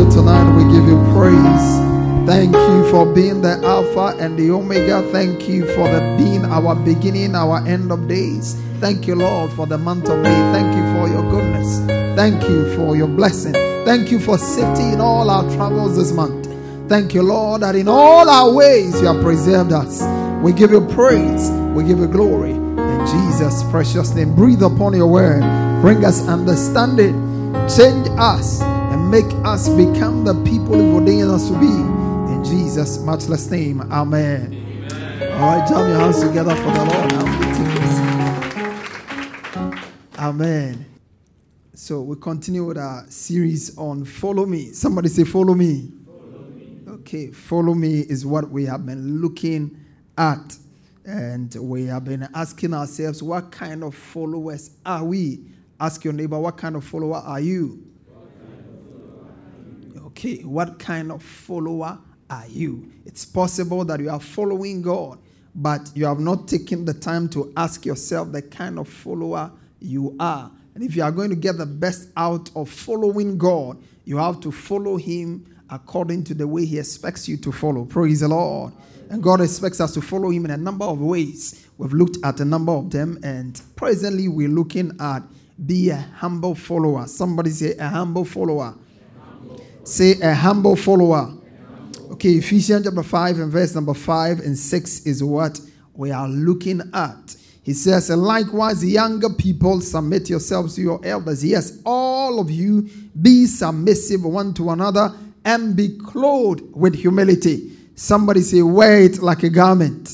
You tonight. We give you praise. Thank you for being the Alpha and the Omega. Thank you for the being our beginning, our end of days. Thank you, Lord, for the month of May. Thank you for your goodness. Thank you for your blessing. Thank you for safety in all our travels this month. Thank you, Lord, that in all our ways you have preserved us. We give you praise. We give you glory. In Jesus' precious name, breathe upon your word. Bring us understanding. Change us make us become the people you've ordained us to be. In Jesus' matchless name, Amen. Amen. All right, jam your hands together for the Lord. Amen. So we continue with our series on Follow Me. Somebody say, Follow me. Follow me. Okay, Follow Me is what we have been looking at. And we have been asking ourselves, what kind of followers are we? Ask your neighbor, what kind of follower are you? Okay, what kind of follower are you? It's possible that you are following God, but you have not taken the time to ask yourself the kind of follower you are. And if you are going to get the best out of following God, you have to follow Him according to the way He expects you to follow. Praise the Lord. And God expects us to follow Him in a number of ways. We've looked at a number of them, and presently we're looking at be a humble follower. Somebody say a humble follower. Say a humble follower. Okay, Ephesians chapter 5 and verse number 5 and 6 is what we are looking at. He says, and likewise, younger people, submit yourselves to your elders. Yes, all of you be submissive one to another and be clothed with humility. Somebody say, wear it like a garment.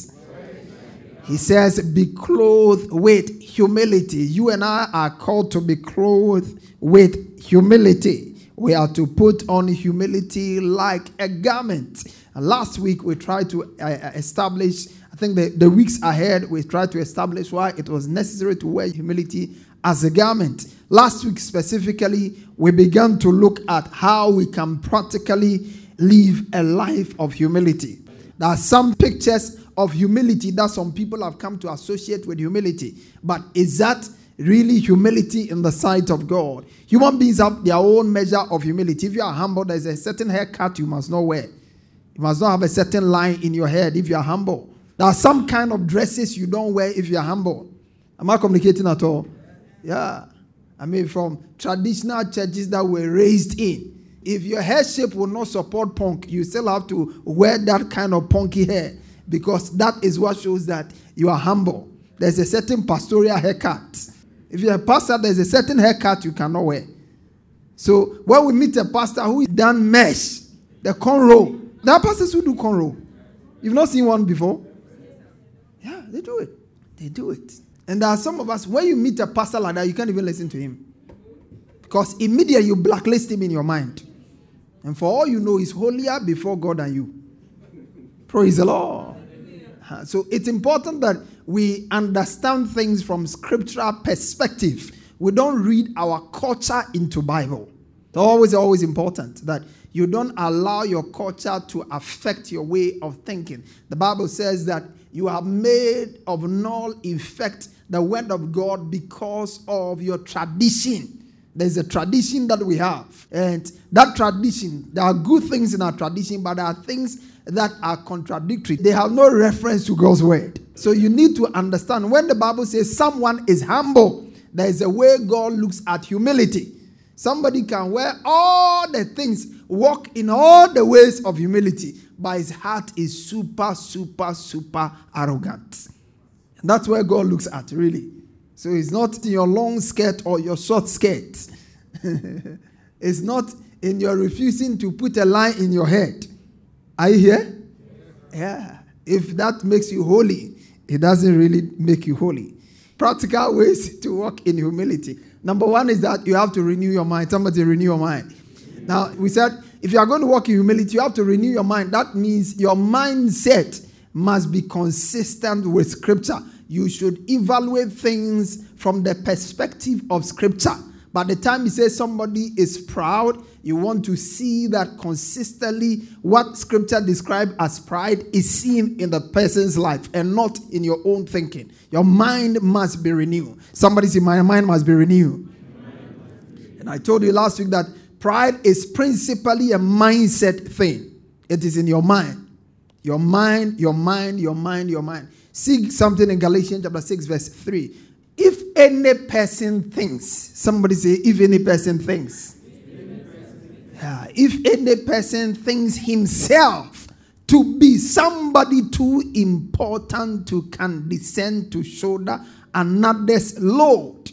He says, be clothed with humility. You and I are called to be clothed with humility. We are to put on humility like a garment. Last week we tried to uh, establish, I think the, the weeks ahead, we tried to establish why it was necessary to wear humility as a garment. Last week specifically, we began to look at how we can practically live a life of humility. There are some pictures of humility that some people have come to associate with humility. But is that really humility in the sight of God? Human beings have their own measure of humility. If you are humble, there's a certain haircut you must not wear. You must not have a certain line in your head if you are humble. There are some kind of dresses you don't wear if you are humble. Am I communicating at all? Yeah. I mean, from traditional churches that were raised in, if your hair shape will not support punk, you still have to wear that kind of punky hair because that is what shows that you are humble. There's a certain pastoral haircut. If you're a pastor, there's a certain haircut you cannot wear. So when we meet a pastor who is done mesh, the cornrow, there are pastors who do cornrow. You've not seen one before? Yeah, they do it. They do it. And there are some of us, when you meet a pastor like that, you can't even listen to him. Because immediately you blacklist him in your mind. And for all you know, he's holier before God than you. Praise the Lord. So it's important that we understand things from scriptural perspective. We don't read our culture into Bible. It's always, always important that you don't allow your culture to affect your way of thinking. The Bible says that you have made of null effect the word of God because of your tradition. There's a tradition that we have. And that tradition, there are good things in our tradition, but there are things that are contradictory. They have no reference to God's word. So you need to understand when the Bible says someone is humble, there is a way God looks at humility. Somebody can wear all the things, walk in all the ways of humility, but his heart is super, super, super arrogant. And that's where God looks at, really. So it's not in your long skirt or your short skirt. it's not in your refusing to put a line in your head. Are you here? Yeah. If that makes you holy, it doesn't really make you holy. Practical ways to walk in humility. Number one is that you have to renew your mind. Somebody renew your mind. Now, we said if you are going to walk in humility, you have to renew your mind. That means your mindset must be consistent with Scripture. You should evaluate things from the perspective of Scripture. By the time you say somebody is proud, you want to see that consistently what scripture describes as pride is seen in the person's life and not in your own thinking. Your mind must be renewed. Somebody say, My mind must be renewed. And I told you last week that pride is principally a mindset thing, it is in your mind. Your mind, your mind, your mind, your mind. See something in Galatians chapter 6, verse 3. If any person thinks, somebody say, if any person thinks. Yeah, if any person thinks himself to be somebody too important to condescend to shoulder another's load,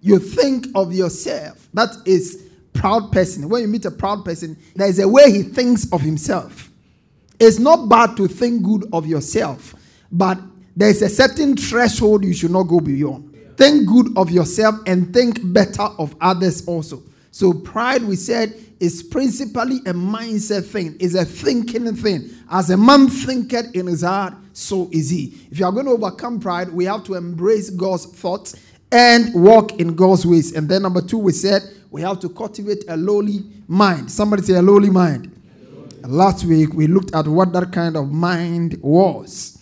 you think of yourself. That is proud person. When you meet a proud person, there is a way he thinks of himself. It's not bad to think good of yourself, but there's a certain threshold you should not go beyond. Think good of yourself and think better of others also. So, pride, we said, is principally a mindset thing, is a thinking thing. As a man thinketh in his heart, so is he. If you are going to overcome pride, we have to embrace God's thoughts and walk in God's ways. And then, number two, we said we have to cultivate a lowly mind. Somebody say a lowly mind. Last week, we looked at what that kind of mind was.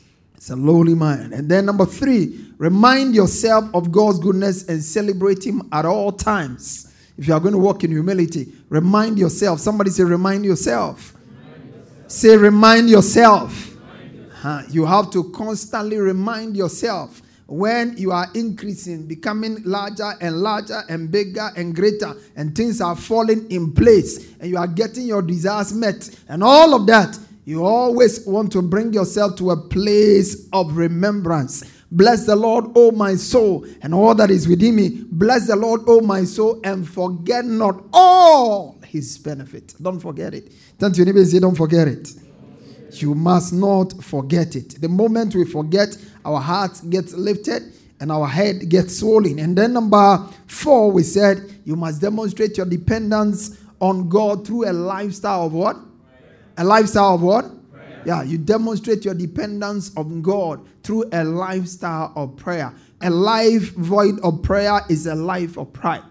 It's a lowly mind. And then number three, remind yourself of God's goodness and celebrate Him at all times. If you are going to walk in humility, remind yourself. Somebody say, remind yourself. Remind yourself. Say, remind yourself. Remind yourself. Huh. You have to constantly remind yourself when you are increasing, becoming larger and larger and bigger and greater, and things are falling in place, and you are getting your desires met, and all of that you always want to bring yourself to a place of remembrance. Bless the Lord, O my soul, and all that is within me. Bless the Lord, O my soul, and forget not all his benefits. Don't forget it. Turn to your neighbor and say, Don't forget it. You must not forget it. The moment we forget, our heart gets lifted and our head gets swollen. And then, number four, we said, You must demonstrate your dependence on God through a lifestyle of what? A lifestyle of what? Prayer. Yeah, you demonstrate your dependence on God through a lifestyle of prayer. A life void of prayer is a life of pride.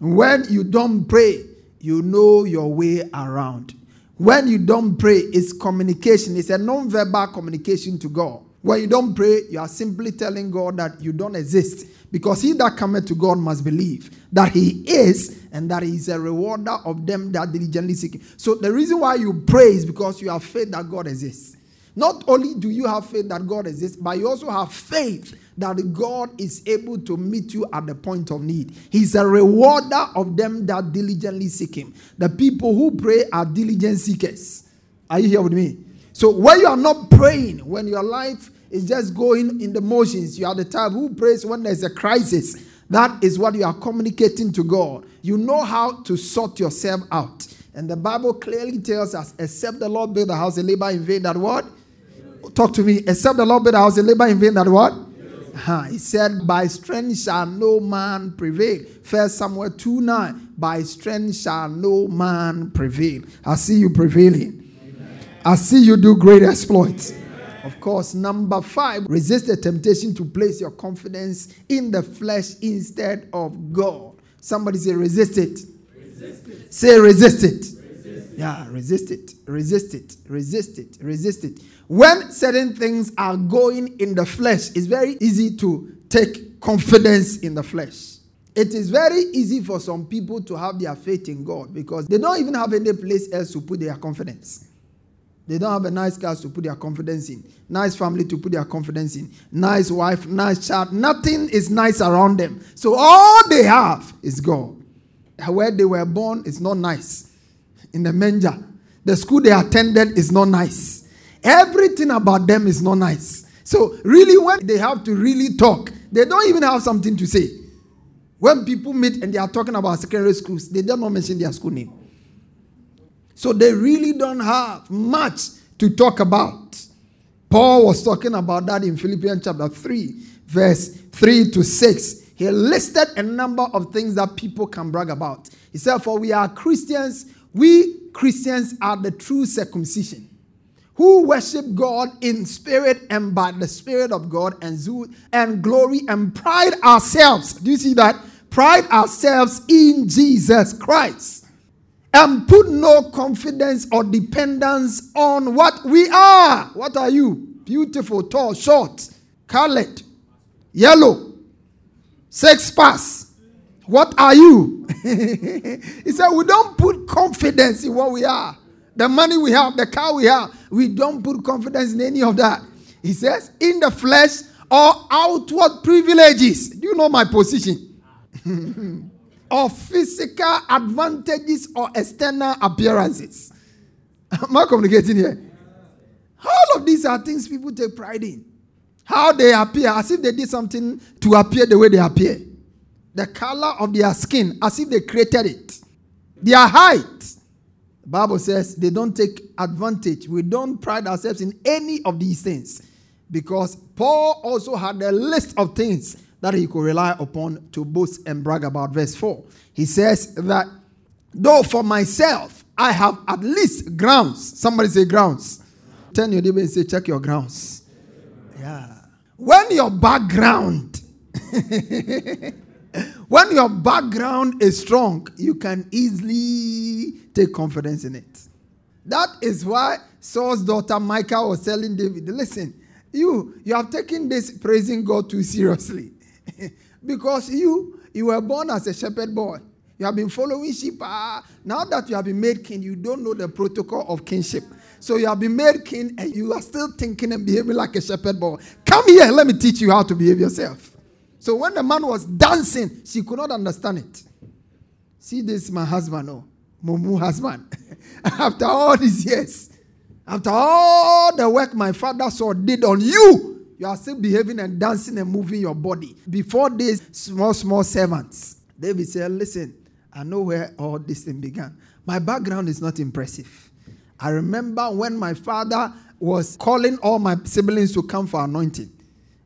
When you don't pray, you know your way around. When you don't pray, it's communication. It's a non-verbal communication to God. When you don't pray, you are simply telling God that you don't exist. Because he that cometh to God must believe that he is and that he is a rewarder of them that diligently seek him. So the reason why you pray is because you have faith that God exists. Not only do you have faith that God exists, but you also have faith that God is able to meet you at the point of need. He's a rewarder of them that diligently seek Him. The people who pray are diligent seekers. Are you here with me? So when you are not praying, when your life is just going in the motions. You are the type who prays when there's a crisis. That is what you are communicating to God. You know how to sort yourself out. And the Bible clearly tells us, except the Lord build the house, and labor in vain. That what? Talk to me. Except the Lord build the house, and labor in vain. That what? Uh, he said, By strength shall no man prevail. First Samuel 2 9. By strength shall no man prevail. I see you prevailing. Amen. I see you do great exploits. Of course, number five, resist the temptation to place your confidence in the flesh instead of God. Somebody say, resist it. Resist it. Say, resist it. resist Yeah, resist it. Resist it. Resist it. Resist it. When certain things are going in the flesh, it's very easy to take confidence in the flesh. It is very easy for some people to have their faith in God because they don't even have any place else to put their confidence. They don't have a nice car to put their confidence in, nice family to put their confidence in, nice wife, nice child. Nothing is nice around them. So all they have is God. where they were born is not nice. In the manger. The school they attended is not nice. Everything about them is not nice. So, really, when they have to really talk, they don't even have something to say. When people meet and they are talking about secondary schools, they don't mention their school name. So, they really don't have much to talk about. Paul was talking about that in Philippians chapter 3, verse 3 to 6. He listed a number of things that people can brag about. He said, For we are Christians, we Christians are the true circumcision who worship God in spirit and by the Spirit of God and and glory and pride ourselves. Do you see that? Pride ourselves in Jesus Christ and put no confidence or dependence on what we are. What are you? Beautiful, tall, short, colored, yellow, sex pass. What are you? he said, We don't put confidence in what we are. The money we have, the car we have, we don't put confidence in any of that. He says, in the flesh or outward privileges. Do you know my position? or physical advantages or external appearances. Am I communicating here? All of these are things people take pride in. How they appear, as if they did something to appear the way they appear. The color of their skin, as if they created it. Their height, the Bible says they don't take advantage. We don't pride ourselves in any of these things. Because Paul also had a list of things that he could rely upon to boast and brag about. Verse 4. He says that though for myself I have at least grounds. Somebody say grounds. Turn your neighbor and say, check your grounds. Yeah. When your background when your background is strong, you can easily take confidence in it. That is why Saul's daughter Michal was telling David, listen, you you have taken this praising God too seriously. because you you were born as a shepherd boy. You have been following sheep. Ah, now that you have been made king, you don't know the protocol of kingship. So you have been made king and you are still thinking and behaving like a shepherd boy. Come here, let me teach you how to behave yourself. So when the man was dancing, she could not understand it. See, this my husband, oh, Mumu husband. after all these years, after all the work my father Saul did on you, you are still behaving and dancing and moving your body. Before these small, small servants, David said, Listen, I know where all this thing began. My background is not impressive. I remember when my father was calling all my siblings to come for anointing.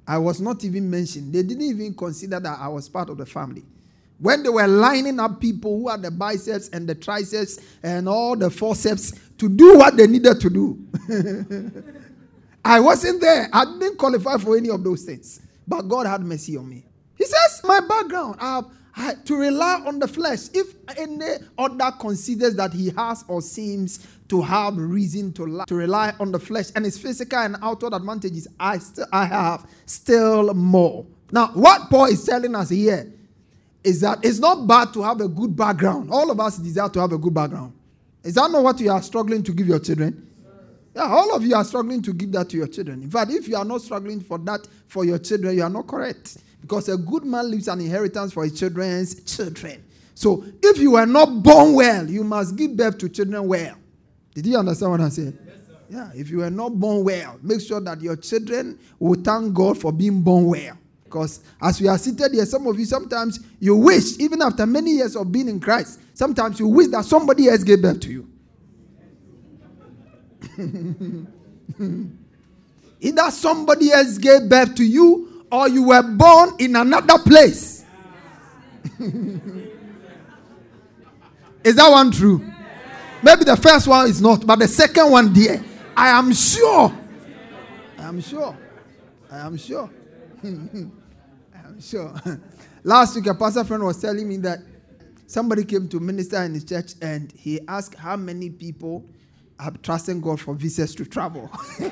I was not even mentioned. They didn't even consider that I was part of the family. When they were lining up people who had the biceps and the triceps and all the forceps to do what they needed to do, I wasn't there. I didn't qualify for any of those things. But God had mercy on me. He says, My background, I I, to rely on the flesh. If any other considers that he has or seems to have reason to, to rely on the flesh and his physical and outward advantages, I still I have still more. Now, what Paul is telling us here is that it's not bad to have a good background. All of us desire to have a good background. Is that not what you are struggling to give your children? Yeah, all of you are struggling to give that to your children. In fact, if you are not struggling for that for your children, you are not correct. Because a good man leaves an inheritance for his children's children. So if you were not born well, you must give birth to children well. Did you understand what I said? Yes, yeah, if you were not born well, make sure that your children will thank God for being born well. Because as we are seated here, some of you sometimes you wish, even after many years of being in Christ, sometimes you wish that somebody else gave birth to you. Either somebody else gave birth to you or you were born in another place. is that one true? Maybe the first one is not, but the second one, dear, I am sure. I am sure. I am sure. I am sure. Last week, a pastor friend was telling me that somebody came to minister in his church and he asked how many people are trusting God for visas to travel.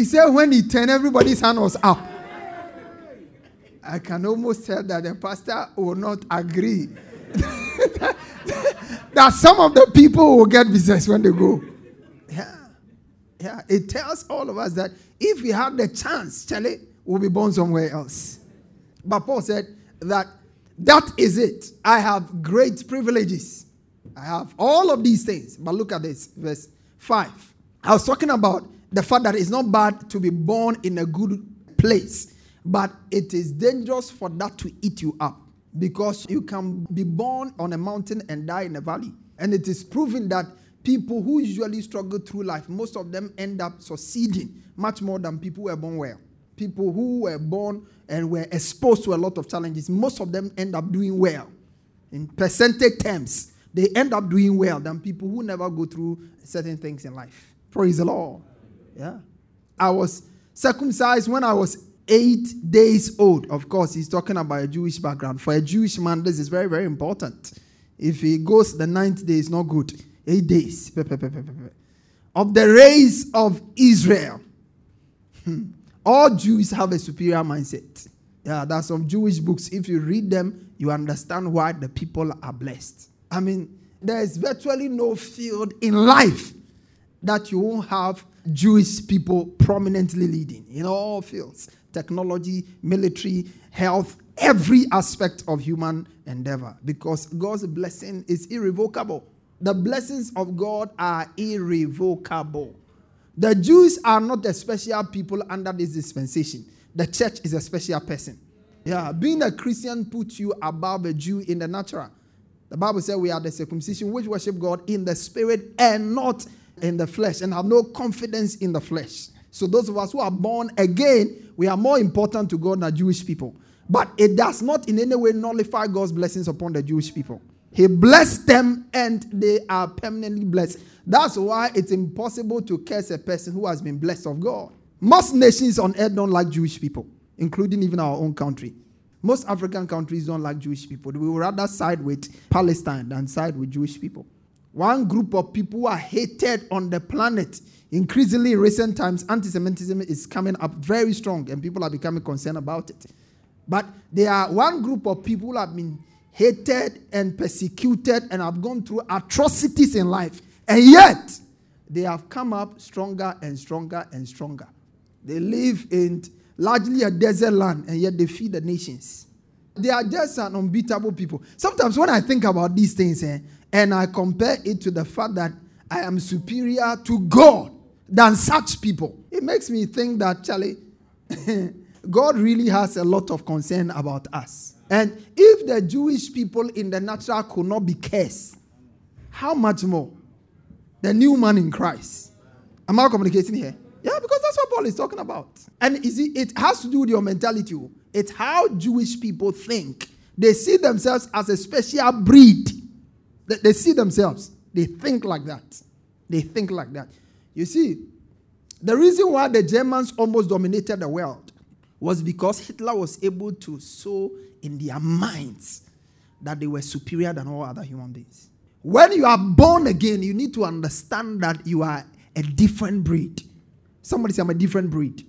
He said when he turned, everybody's hand was up. I can almost tell that the pastor will not agree that some of the people will get visas when they go. Yeah. Yeah. It tells all of us that if we have the chance, Charlie, we'll be born somewhere else. But Paul said, that that is it. I have great privileges. I have all of these things. But look at this, verse 5. I was talking about the fact that it's not bad to be born in a good place, but it is dangerous for that to eat you up because you can be born on a mountain and die in a valley. And it is proven that people who usually struggle through life, most of them end up succeeding much more than people who were born well. People who were born and were exposed to a lot of challenges, most of them end up doing well. In percentage terms, they end up doing well than people who never go through certain things in life. Praise the Lord. Yeah. I was circumcised when I was eight days old. Of course, he's talking about a Jewish background. For a Jewish man, this is very, very important. If he goes the ninth day, it's not good. Eight days. Of the race of Israel. Hmm. All Jews have a superior mindset. Yeah, there are some Jewish books. If you read them, you understand why the people are blessed. I mean, there is virtually no field in life that you won't have Jewish people prominently leading in all fields technology, military, health, every aspect of human endeavor because God's blessing is irrevocable. The blessings of God are irrevocable. The Jews are not a special people under this dispensation. The church is a special person. Yeah, being a Christian puts you above a Jew in the natural. The Bible says we are the circumcision which worship God in the spirit and not in the flesh and have no confidence in the flesh. So those of us who are born again, we are more important to God than Jewish people. But it does not in any way nullify God's blessings upon the Jewish people. He blessed them and they are permanently blessed. That's why it's impossible to curse a person who has been blessed of God. Most nations on earth don't like Jewish people, including even our own country. Most African countries don't like Jewish people. We would rather side with Palestine than side with Jewish people. One group of people are hated on the planet. Increasingly, in recent times, anti Semitism is coming up very strong and people are becoming concerned about it. But there are one group of people who have been hated and persecuted and have gone through atrocities in life. And yet, they have come up stronger and stronger and stronger. They live in largely a desert land, and yet they feed the nations. They are just an unbeatable people. Sometimes when I think about these things, eh, and I compare it to the fact that I am superior to God than such people, it makes me think that, Charlie, God really has a lot of concern about us. And if the Jewish people in the natural could not be cursed, how much more the new man in Christ? Am I communicating here? Yeah, because that's what Paul is talking about. And it has to do with your mentality. Oh. It's how Jewish people think. They see themselves as a special breed. They see themselves. They think like that. They think like that. You see, the reason why the Germans almost dominated the world was because Hitler was able to sow in their minds that they were superior than all other human beings. When you are born again, you need to understand that you are a different breed. Somebody say, I'm a different breed.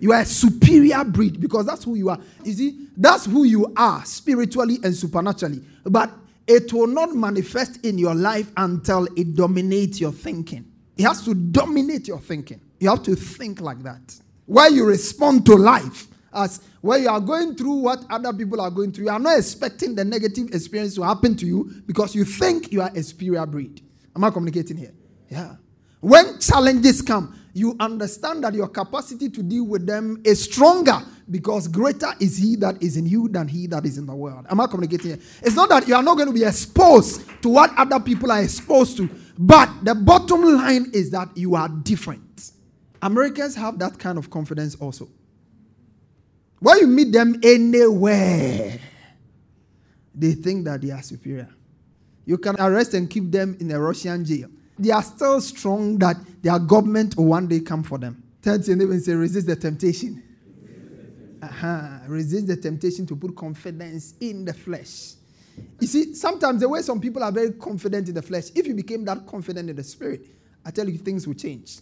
You are a superior breed because that's who you are. You see, that's who you are spiritually and supernaturally. But it will not manifest in your life until it dominates your thinking. It has to dominate your thinking. You have to think like that. Where you respond to life as where you are going through what other people are going through, you are not expecting the negative experience to happen to you because you think you are a superior breed. Am I communicating here? Yeah. When challenges come, you understand that your capacity to deal with them is stronger because greater is he that is in you than he that is in the world. Am I communicating here? It's not that you are not going to be exposed to what other people are exposed to, but the bottom line is that you are different. Americans have that kind of confidence also. When you meet them anywhere, they think that they are superior. You can arrest and keep them in a Russian jail. They are still strong that their government will one day come for them. To your and say, resist the temptation. Uh-huh. Resist the temptation to put confidence in the flesh. You see, sometimes the way some people are very confident in the flesh, if you became that confident in the spirit, I tell you, things will change.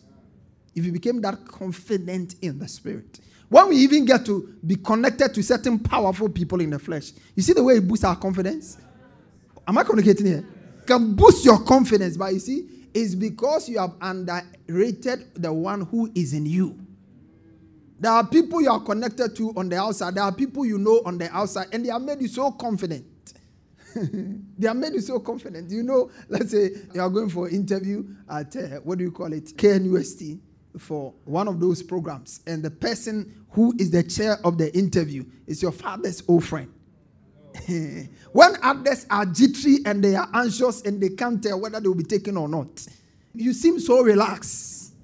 If you became that confident in the spirit, when we even get to be connected to certain powerful people in the flesh, you see the way it boosts our confidence? Am I communicating here? It Can boost your confidence, but you see, it's because you have underrated the one who is in you. There are people you are connected to on the outside. There are people you know on the outside, and they have made you so confident. they have made you so confident. You know, let's say you are going for an interview at uh, what do you call it, KNUST, for one of those programs, and the person who is the chair of the interview is your father's old friend. when others are jittery and they are anxious and they can't tell whether they will be taken or not, you seem so relaxed.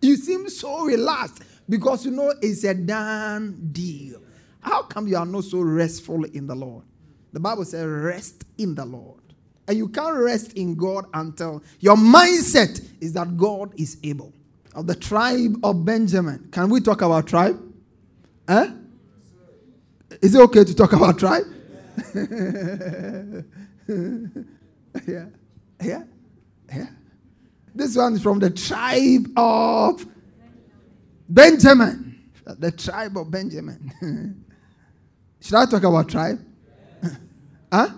You seem so relaxed because you know it's a done deal. How come you are not so restful in the Lord? The Bible says, rest in the Lord. And you can't rest in God until your mindset is that God is able. Of the tribe of Benjamin. Can we talk about tribe? Eh? Is it okay to talk about tribe? Yeah. Yeah. Yeah. This one is from the tribe of Benjamin. The tribe of Benjamin. Should I talk about tribe? huh?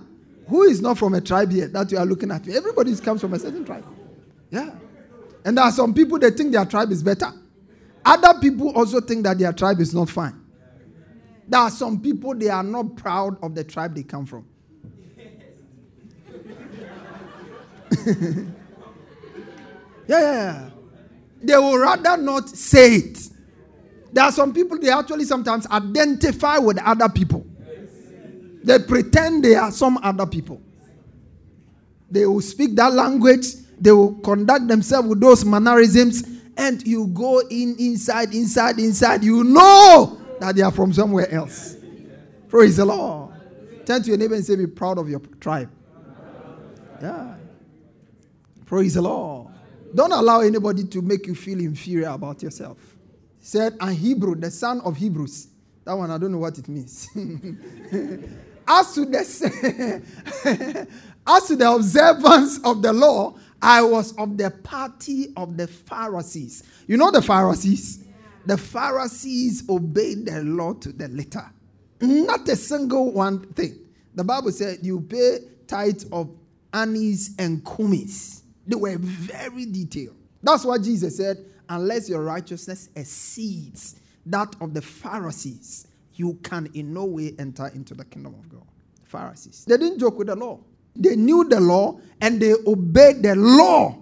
Who is not from a tribe yet that you are looking at? Everybody comes from a certain tribe. Yeah. And there are some people that think their tribe is better. Other people also think that their tribe is not fine. There are some people they are not proud of the tribe they come from. yeah, yeah. They will rather not say it. There are some people they actually sometimes identify with other people. They pretend they are some other people. They will speak that language, they will conduct themselves with those mannerisms, and you go in inside, inside, inside. You know that they are from somewhere else. Praise the Lord. Turn to your neighbor and say, Be proud of your tribe. Yeah. Praise the Lord. Don't allow anybody to make you feel inferior about yourself. He said, and Hebrew, the son of Hebrews. That one, I don't know what it means. as to the as to the observance of the law, I was of the party of the Pharisees. You know the Pharisees? The Pharisees obeyed the law to the letter. Not a single one thing. The Bible said you pay tithes of anise and cumin. They were very detailed. That's what Jesus said, unless your righteousness exceeds that of the Pharisees, you can in no way enter into the kingdom of God. The Pharisees. They didn't joke with the law. They knew the law and they obeyed the law.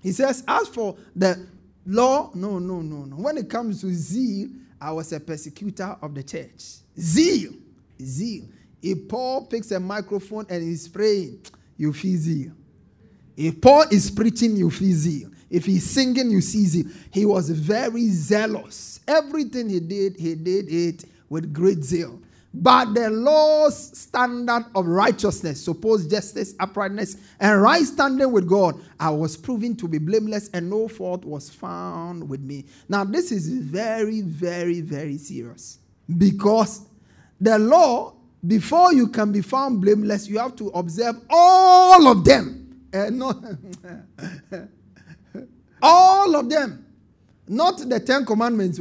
He says, as for the law, no, no, no, no. When it comes to zeal, I was a persecutor of the church. Zeal. Zeal. If Paul picks a microphone and he's praying, you feel zeal. If Paul is preaching, you feel zeal. If he's singing, you see zeal. He was very zealous. Everything he did, he did it with great zeal. But the law's standard of righteousness, supposed justice, uprightness, and right standing with God, I was proven to be blameless, and no fault was found with me. Now, this is very, very, very serious. Because the law, before you can be found blameless, you have to observe all of them, eh, and not all of them, not the Ten Commandments,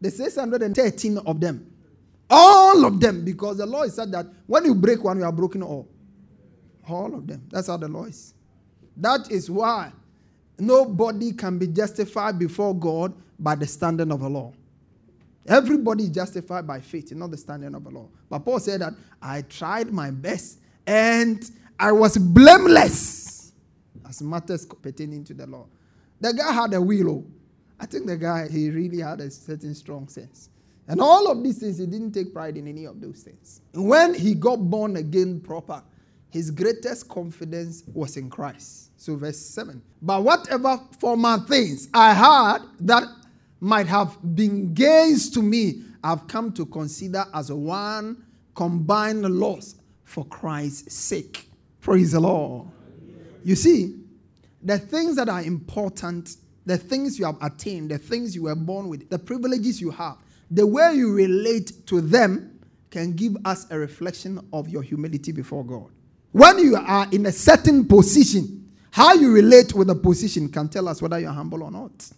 the 613 of them. All of them, because the law is said that when you break one, you are broken all. All of them. That's how the law is. That is why nobody can be justified before God by the standard of the law. Everybody is justified by faith, not the standard of the law. But Paul said that I tried my best and I was blameless as matters pertaining to the law. The guy had a will. Oh. I think the guy, he really had a certain strong sense. And all of these things, he didn't take pride in any of those things. When he got born again proper, his greatest confidence was in Christ. So, verse 7. But whatever former things I had that might have been gains to me, I've come to consider as one combined loss for Christ's sake. Praise the Lord. You see, the things that are important, the things you have attained, the things you were born with, the privileges you have, the way you relate to them can give us a reflection of your humility before God. When you are in a certain position, how you relate with the position can tell us whether you're humble or not.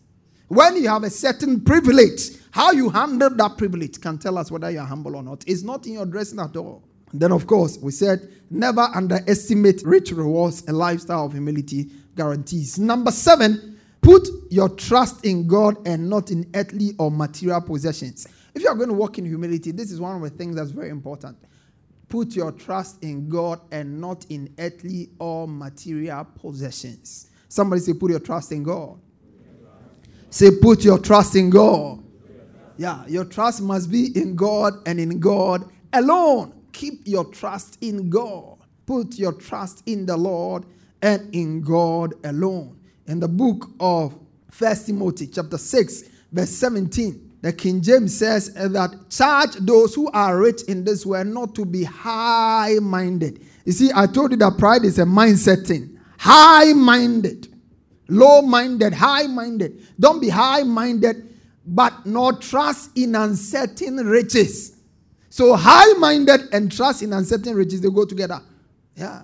When you have a certain privilege, how you handle that privilege can tell us whether you're humble or not. It's not in your dressing at all. Then, of course, we said never underestimate rich rewards. A lifestyle of humility guarantees. Number seven, Put your trust in God and not in earthly or material possessions. If you are going to walk in humility, this is one of the things that's very important. Put your trust in God and not in earthly or material possessions. Somebody say, Put your trust in God. Say, Put your trust in God. Yeah, your trust must be in God and in God alone. Keep your trust in God. Put your trust in the Lord and in God alone. In the book of First Timothy, chapter 6, verse 17, the King James says that charge those who are rich in this world not to be high minded. You see, I told you that pride is a mindset thing. High minded, low minded, high minded. Don't be high minded, but not trust in uncertain riches. So, high minded and trust in uncertain riches, they go together. Yeah.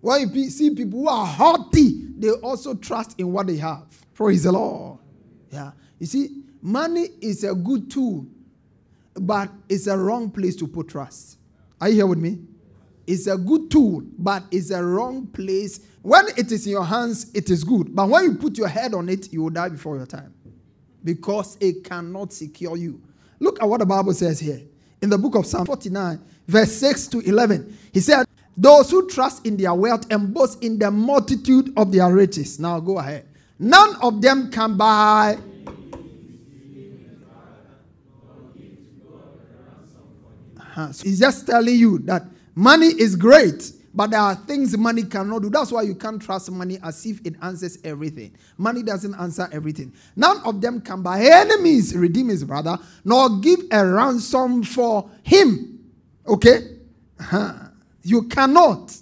Why you see people who are haughty, they also trust in what they have. Praise the Lord. Yeah. You see, Money is a good tool, but it's a wrong place to put trust. Are you here with me? It's a good tool, but it's a wrong place. When it is in your hands, it is good. But when you put your head on it, you will die before your time because it cannot secure you. Look at what the Bible says here in the book of Psalm 49, verse 6 to 11. He said, Those who trust in their wealth and boast in the multitude of their riches. Now go ahead. None of them can buy Uh-huh. So he's just telling you that money is great, but there are things money cannot do. That's why you can't trust money as if it answers everything. Money doesn't answer everything. None of them can by any means redeem his brother, nor give a ransom for him. Okay? Uh-huh. You cannot.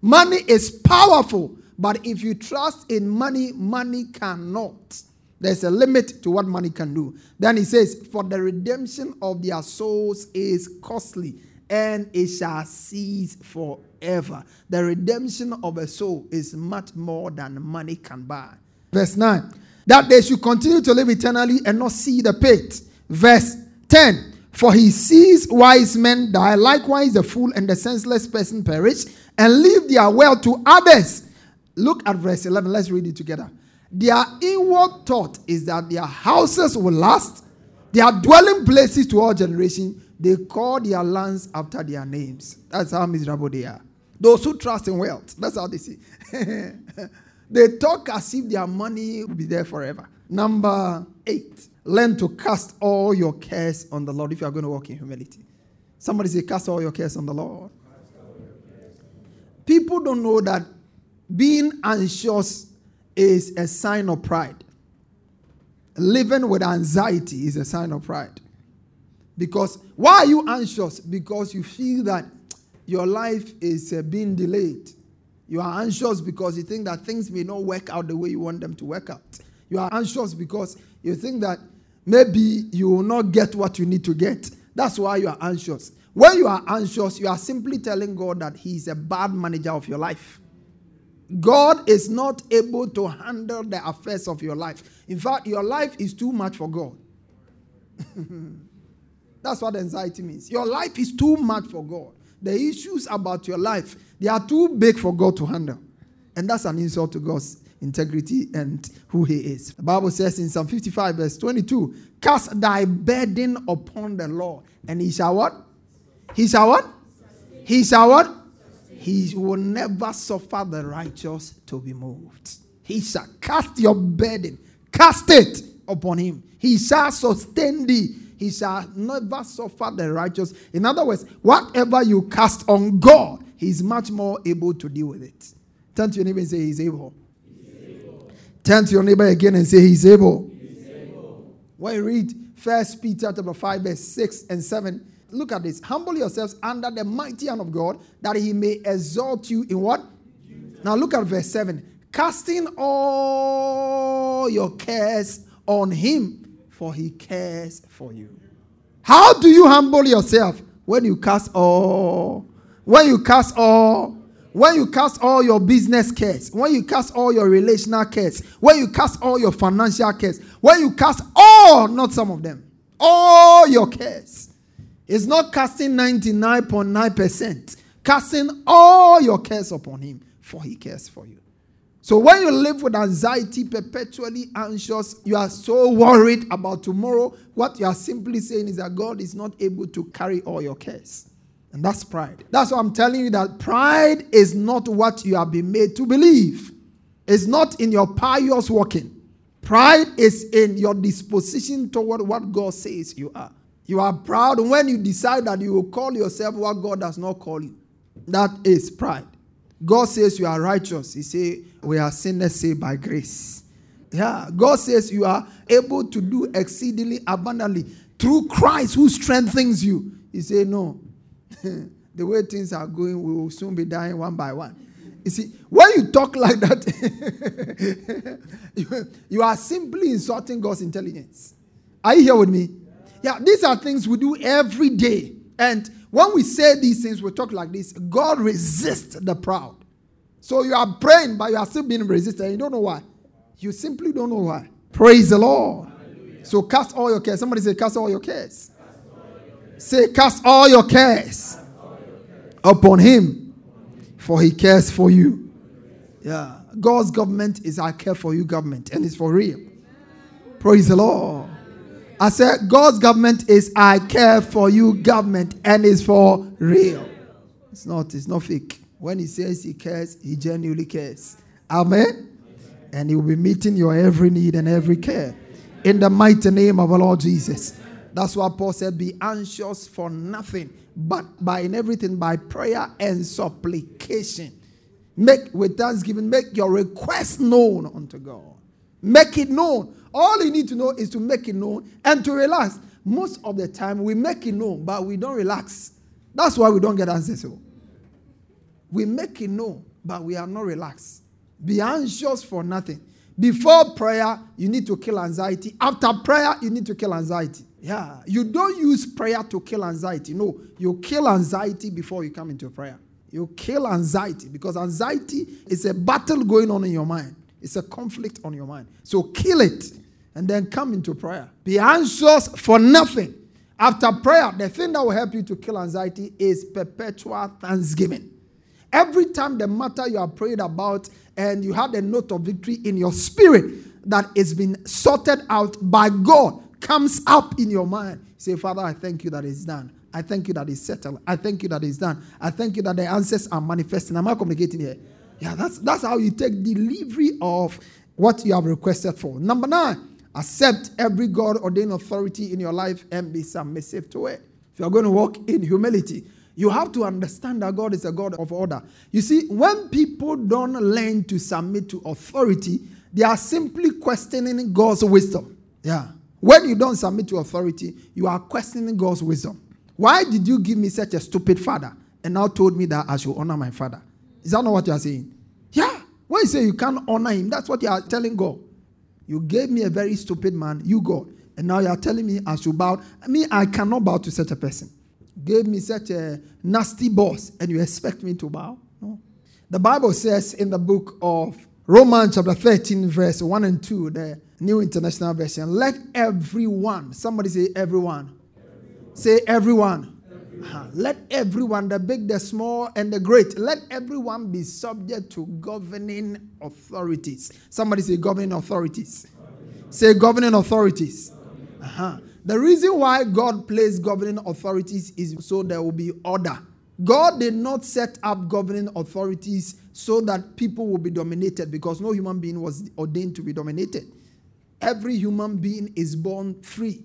Money is powerful, but if you trust in money, money cannot. There's a limit to what money can do. Then he says, For the redemption of their souls is costly, and it shall cease forever. The redemption of a soul is much more than money can buy. Verse 9 That they should continue to live eternally and not see the pit. Verse 10 For he sees wise men die, likewise the fool and the senseless person perish, and leave their wealth to others. Look at verse 11. Let's read it together. Their inward thought is that their houses will last, their dwelling places to all generations. They call their lands after their names. That's how miserable they are. Those who trust in wealth, that's how they see. they talk as if their money will be there forever. Number eight, learn to cast all your cares on the Lord if you are going to walk in humility. Somebody say, Cast all your cares on the Lord. People don't know that being anxious is a sign of pride. Living with anxiety is a sign of pride. Because why are you anxious? Because you feel that your life is uh, being delayed. You are anxious because you think that things may not work out the way you want them to work out. You are anxious because you think that maybe you will not get what you need to get. That's why you are anxious. When you are anxious, you are simply telling God that He is a bad manager of your life. God is not able to handle the affairs of your life. In fact, your life is too much for God. That's what anxiety means. Your life is too much for God. The issues about your life, they are too big for God to handle. And that's an insult to God's integrity and who he is. The Bible says in Psalm 55 verse 22, cast thy burden upon the Lord and he shall what? He shall what? He shall what? He will never suffer the righteous to be moved. He shall cast your burden, cast it upon him. He shall sustain thee. He shall never suffer the righteous. In other words, whatever you cast on God, He's much more able to deal with it. Turn to your neighbor and say, He's able. Turn to your neighbor again and say, He's able. Able. When you read First Peter chapter 5, verse 6 and 7, look at this. Humble yourselves under the mighty hand of God that he may exalt you in what? Now look at verse 7. Casting all your cares on him, for he cares for you. How do you humble yourself? When you cast all, when you cast all, when you cast all your business cares, when you cast all your relational cares, when you cast all your financial cares, when you cast all, not some of them, all your cares it's not casting 99.9%, casting all your cares upon Him, for He cares for you. So when you live with anxiety, perpetually anxious, you are so worried about tomorrow, what you are simply saying is that God is not able to carry all your cares. And that's pride. That's why I'm telling you that pride is not what you have been made to believe. It's not in your pious walking. Pride is in your disposition toward what God says you are. You are proud when you decide that you will call yourself what God does not call you. That is pride. God says you are righteous. He say we are sinners saved by grace. Yeah, God says you are able to do exceedingly abundantly through Christ who strengthens you. He say no. the way things are going, we will soon be dying one by one. You see, when you talk like that, you, you are simply insulting God's intelligence. Are you here with me? Yeah, these are things we do every day. And when we say these things, we talk like this God resists the proud. So you are praying, but you are still being resisted. You don't know why. You simply don't know why. Praise the Lord. Hallelujah. So cast all your cares. Somebody say, cast all your cares. Say, cast all your cares, upon him, for he cares for you. Yeah. God's government is I care for you government, and it's for real. Praise the Lord. I said, God's government is I care for you government, and it's for real. It's not, it's not fake. When he says he cares, he genuinely cares. Amen. And he will be meeting your every need and every care. In the mighty name of our Lord Jesus. That's why Paul said, Be anxious for nothing, but by in everything by prayer and supplication. Make with thanksgiving, make your request known unto God. Make it known. All you need to know is to make it known and to relax. Most of the time we make it known, but we don't relax. That's why we don't get answers. Oh. We make it known, but we are not relaxed. Be anxious for nothing. Before prayer, you need to kill anxiety. After prayer, you need to kill anxiety. Yeah. You don't use prayer to kill anxiety. No, you kill anxiety before you come into prayer. You kill anxiety because anxiety is a battle going on in your mind. It's a conflict on your mind. So kill it and then come into prayer. Be anxious for nothing. After prayer, the thing that will help you to kill anxiety is perpetual thanksgiving. Every time the matter you are prayed about and you have a note of victory in your spirit that is been sorted out by God comes up in your mind. Say, Father, I thank you that it's done. I thank you that it's settled. I thank you that it's done. I thank you that the answers are manifesting. Am I communicating here? Yeah, that's that's how you take delivery of what you have requested for. Number nine, accept every God ordained authority in your life and be submissive to it. If you're going to walk in humility, you have to understand that God is a God of order. You see, when people don't learn to submit to authority, they are simply questioning God's wisdom. Yeah. When you don't submit to authority, you are questioning God's wisdom. Why did you give me such a stupid father and now told me that I should honor my father? Is that not what you are saying? Yeah. When you say you can't honor him, that's what you are telling God. You gave me a very stupid man, you God, and now you are telling me I should bow. I mean, I cannot bow to such a person gave me such a nasty boss and you expect me to bow? No. The Bible says in the book of Romans chapter 13, verse 1 and 2, the New International Version, let everyone, somebody say everyone. everyone. Say everyone. everyone. Let everyone, the big, the small, and the great, let everyone be subject to governing authorities. Somebody say governing authorities. Say governing authorities. Uh-huh. The reason why God placed governing authorities is so there will be order. God did not set up governing authorities so that people will be dominated because no human being was ordained to be dominated. Every human being is born free.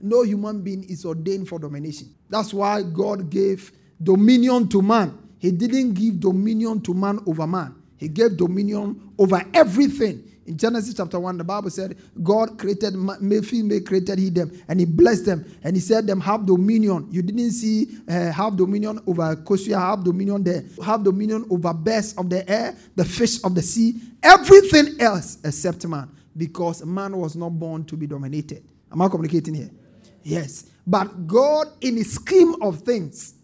No human being is ordained for domination. That's why God gave dominion to man. He didn't give dominion to man over man, He gave dominion over everything in Genesis chapter 1, the Bible said, God created male, female, created he them, and he blessed them, and he said them have dominion. You didn't see uh, have dominion over Kosia, have dominion there, have dominion over birds of the air, the fish of the sea, everything else except man, because man was not born to be dominated. Am I communicating here? Yes. But God, in his scheme of things,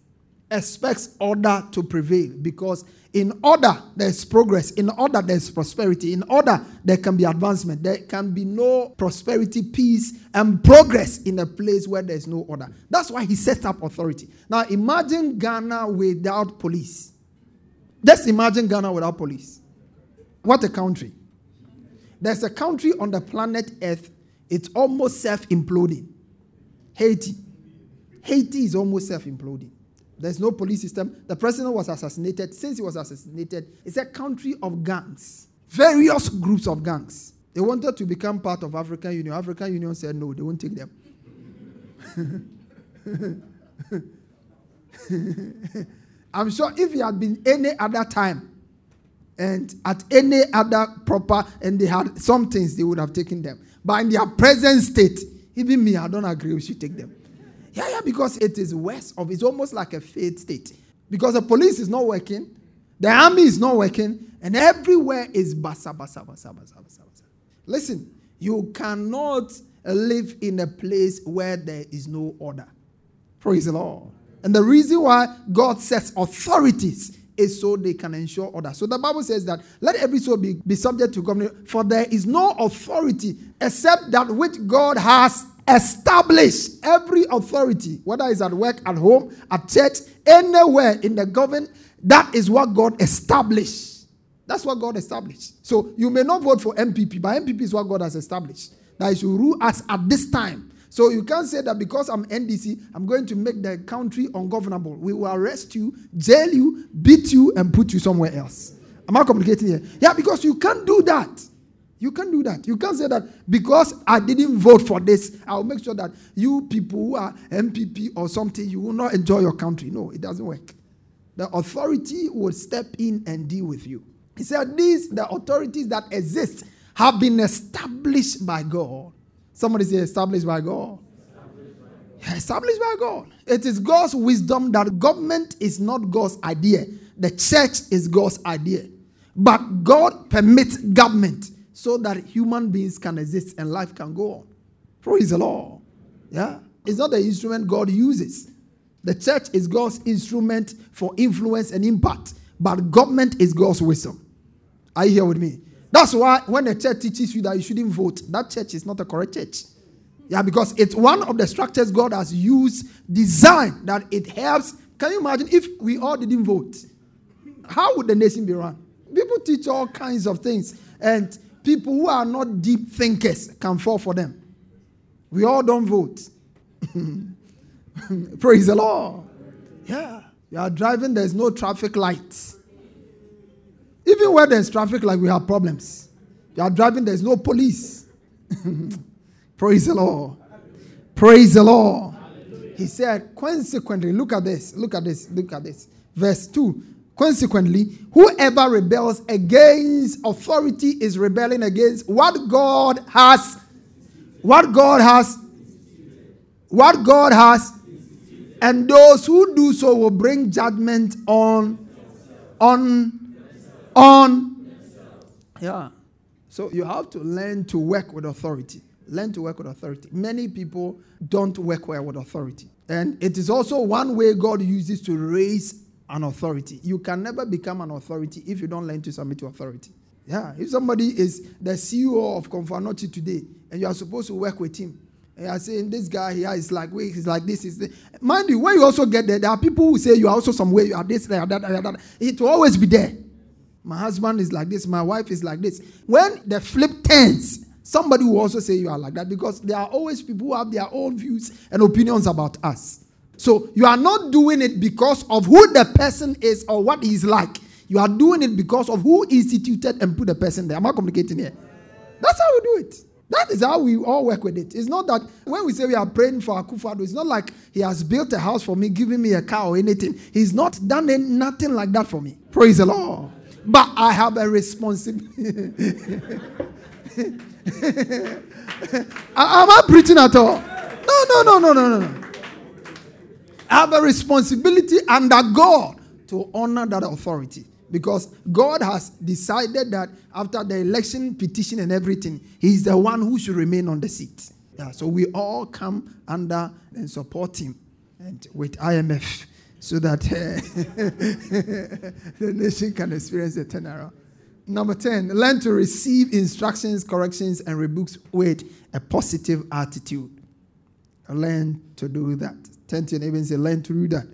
expects order to prevail because in order there's progress, in order there's prosperity, in order there can be advancement. There can be no prosperity, peace, and progress in a place where there's no order. That's why he set up authority. Now imagine Ghana without police. Just imagine Ghana without police. What a country. There's a country on the planet Earth, it's almost self imploding. Haiti. Haiti is almost self imploding. There's no police system. The president was assassinated. Since he was assassinated, it's a country of gangs, various groups of gangs. They wanted to become part of African Union. African Union said no, they won't take them. I'm sure if it had been any other time and at any other proper and they had some things, they would have taken them. But in their present state, even me, I don't agree we should take them. Yeah, yeah, because it is west of it's almost like a failed state. Because the police is not working, the army is not working, and everywhere is basa, basa, basa, basa, basa, basa. Listen, you cannot live in a place where there is no order. Praise the Lord. And the reason why God sets authorities is so they can ensure order. So the Bible says that let every soul be, be subject to government, for there is no authority except that which God has established. Every authority, whether it's at work, at home, at church, anywhere in the government, that is what God established. That's what God established. So you may not vote for NPP, but NPP is what God has established. That is to rule us at this time. So you can't say that because I'm NDC, I'm going to make the country ungovernable. We will arrest you, jail you, beat you, and put you somewhere else. Am I communicating here? Yeah, because you can't do that. You can't do that. You can't say that because I didn't vote for this, I'll make sure that you people who are NPP or something, you will not enjoy your country. No, it doesn't work. The authority will step in and deal with you. He said, These, the authorities that exist, have been established by God Somebody say established by God. Established by God. It is God's wisdom that government is not God's idea. The church is God's idea. But God permits government so that human beings can exist and life can go on. Praise the Lord. Yeah. It's not the instrument God uses. The church is God's instrument for influence and impact, but government is God's wisdom. Are you here with me? That's why when the church teaches you that you shouldn't vote, that church is not a correct church. Yeah, because it's one of the structures God has used, designed that it helps. Can you imagine if we all didn't vote? How would the nation be run? People teach all kinds of things, and people who are not deep thinkers can fall for them. We all don't vote. Praise the Lord. Yeah. You are driving, there's no traffic lights. Where there's traffic, like we have problems. You are driving, there's no police. Praise the Lord. Praise the Lord. He said, consequently, look at this, look at this, look at this. Verse 2. Consequently, whoever rebels against authority is rebelling against what God has, what God has, what God has, and those who do so will bring judgment on, on on. Yeah. So you have to learn to work with authority. Learn to work with authority. Many people don't work well with authority. And it is also one way God uses to raise an authority. You can never become an authority if you don't learn to submit to authority. Yeah, if somebody is the CEO of Confanochi today and you are supposed to work with him, and you are saying this guy here is like wait, he's like this, is this. mind you, when you also get there, there are people who say you are also some way, you are this, that, that, that. It will always be there. My husband is like this, my wife is like this. When the flip turns, somebody will also say you are like that because there are always people who have their own views and opinions about us. So you are not doing it because of who the person is or what he's like. You are doing it because of who instituted and put the person there. Am I communicating here? That's how we do it. That is how we all work with it. It's not that when we say we are praying for Akufo-Addo, it's not like he has built a house for me, giving me a car or anything. He's not done nothing like that for me. Praise the Lord. But I have a responsibility. Am I preaching at all? No, no, no, no, no, no. I have a responsibility under God to honor that authority because God has decided that after the election petition and everything, He's the one who should remain on the seat. Yeah, so we all come under and support Him and with IMF so that eh, the nation can experience the turnaround. Number 10, learn to receive instructions, corrections, and rebukes with a positive attitude. Learn to do that. Ten to your neighbor and say, learn to do that.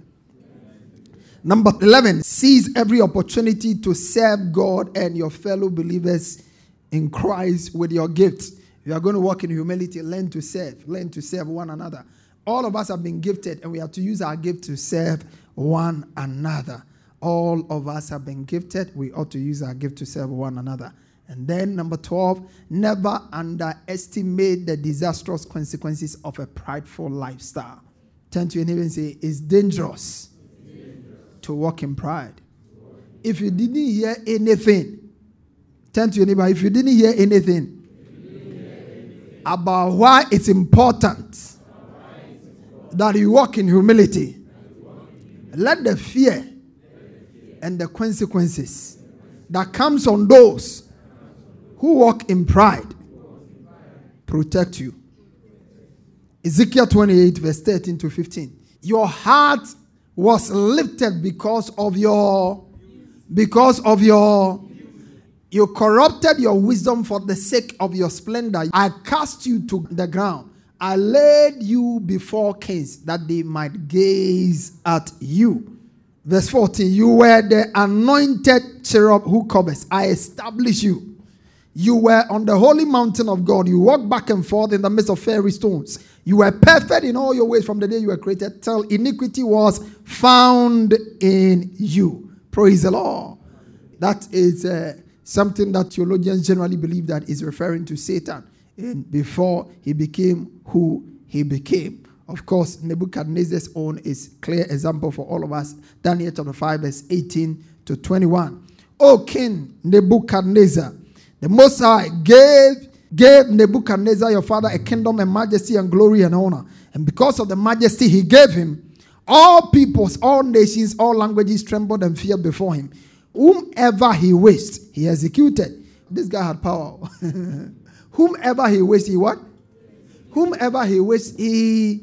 Number 11, seize every opportunity to serve God and your fellow believers in Christ with your gifts. You are going to walk in humility, learn to serve, learn to serve one another. All of us have been gifted, and we have to use our gift to serve one another. All of us have been gifted. We ought to use our gift to serve one another. And then, number 12, never underestimate the disastrous consequences of a prideful lifestyle. Turn to your neighbor and say, It's dangerous, to walk in pride. If you didn't hear anything, turn to your neighbor, if you didn't hear anything about why it's important that you walk in humility, let the fear and the consequences that comes on those who walk in pride protect you. Ezekiel 28, verse 13 to 15. Your heart was lifted because of your because of your you corrupted your wisdom for the sake of your splendor. I cast you to the ground. I laid you before kings that they might gaze at you. Verse 14 You were the anointed cherub who covers. I established you. You were on the holy mountain of God. You walked back and forth in the midst of fairy stones. You were perfect in all your ways from the day you were created till iniquity was found in you. Praise the Lord. That is uh, something that theologians generally believe that is referring to Satan and before he became who he became. Of course, Nebuchadnezzar's own is clear example for all of us. Daniel chapter 5, verse 18 to 21. O King Nebuchadnezzar, the Most High gave gave Nebuchadnezzar your father a kingdom and majesty and glory and honor. And because of the majesty he gave him, all peoples, all nations, all languages trembled and feared before him. Whomever he wished, he executed. This guy had power. Whomever he wished, he what? Whomever he wished, he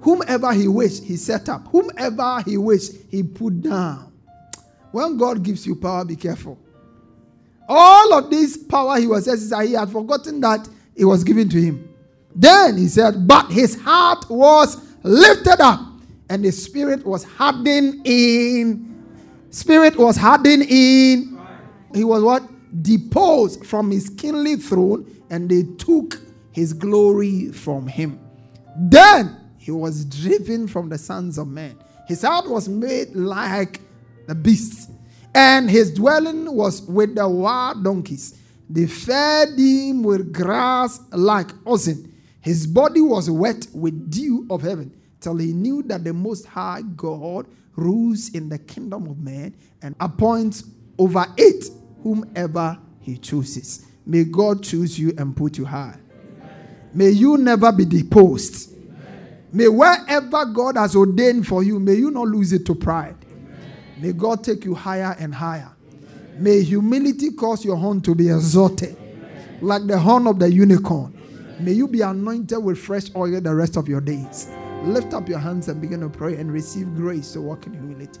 whomever he wished, he set up. Whomever he wished, he put down. When God gives you power, be careful. All of this power he was exercising, he had forgotten that it was given to him. Then he said, But his heart was lifted up, and his spirit was hardened in. Spirit was hardened in. He was what? Deposed from his kingly throne, and they took his glory from him. Then he was driven from the sons of men. His heart was made like the beasts and his dwelling was with the wild donkeys. They fed him with grass like oxen. His body was wet with dew of heaven, till he knew that the Most High God rules in the kingdom of man and appoints over it whomever he chooses. May God choose you and put you high. May you never be deposed. May wherever God has ordained for you, may you not lose it to pride. May God take you higher and higher. May humility cause your horn to be exalted, like the horn of the unicorn. May you be anointed with fresh oil the rest of your days. Lift up your hands and begin to pray and receive grace to walk in humility.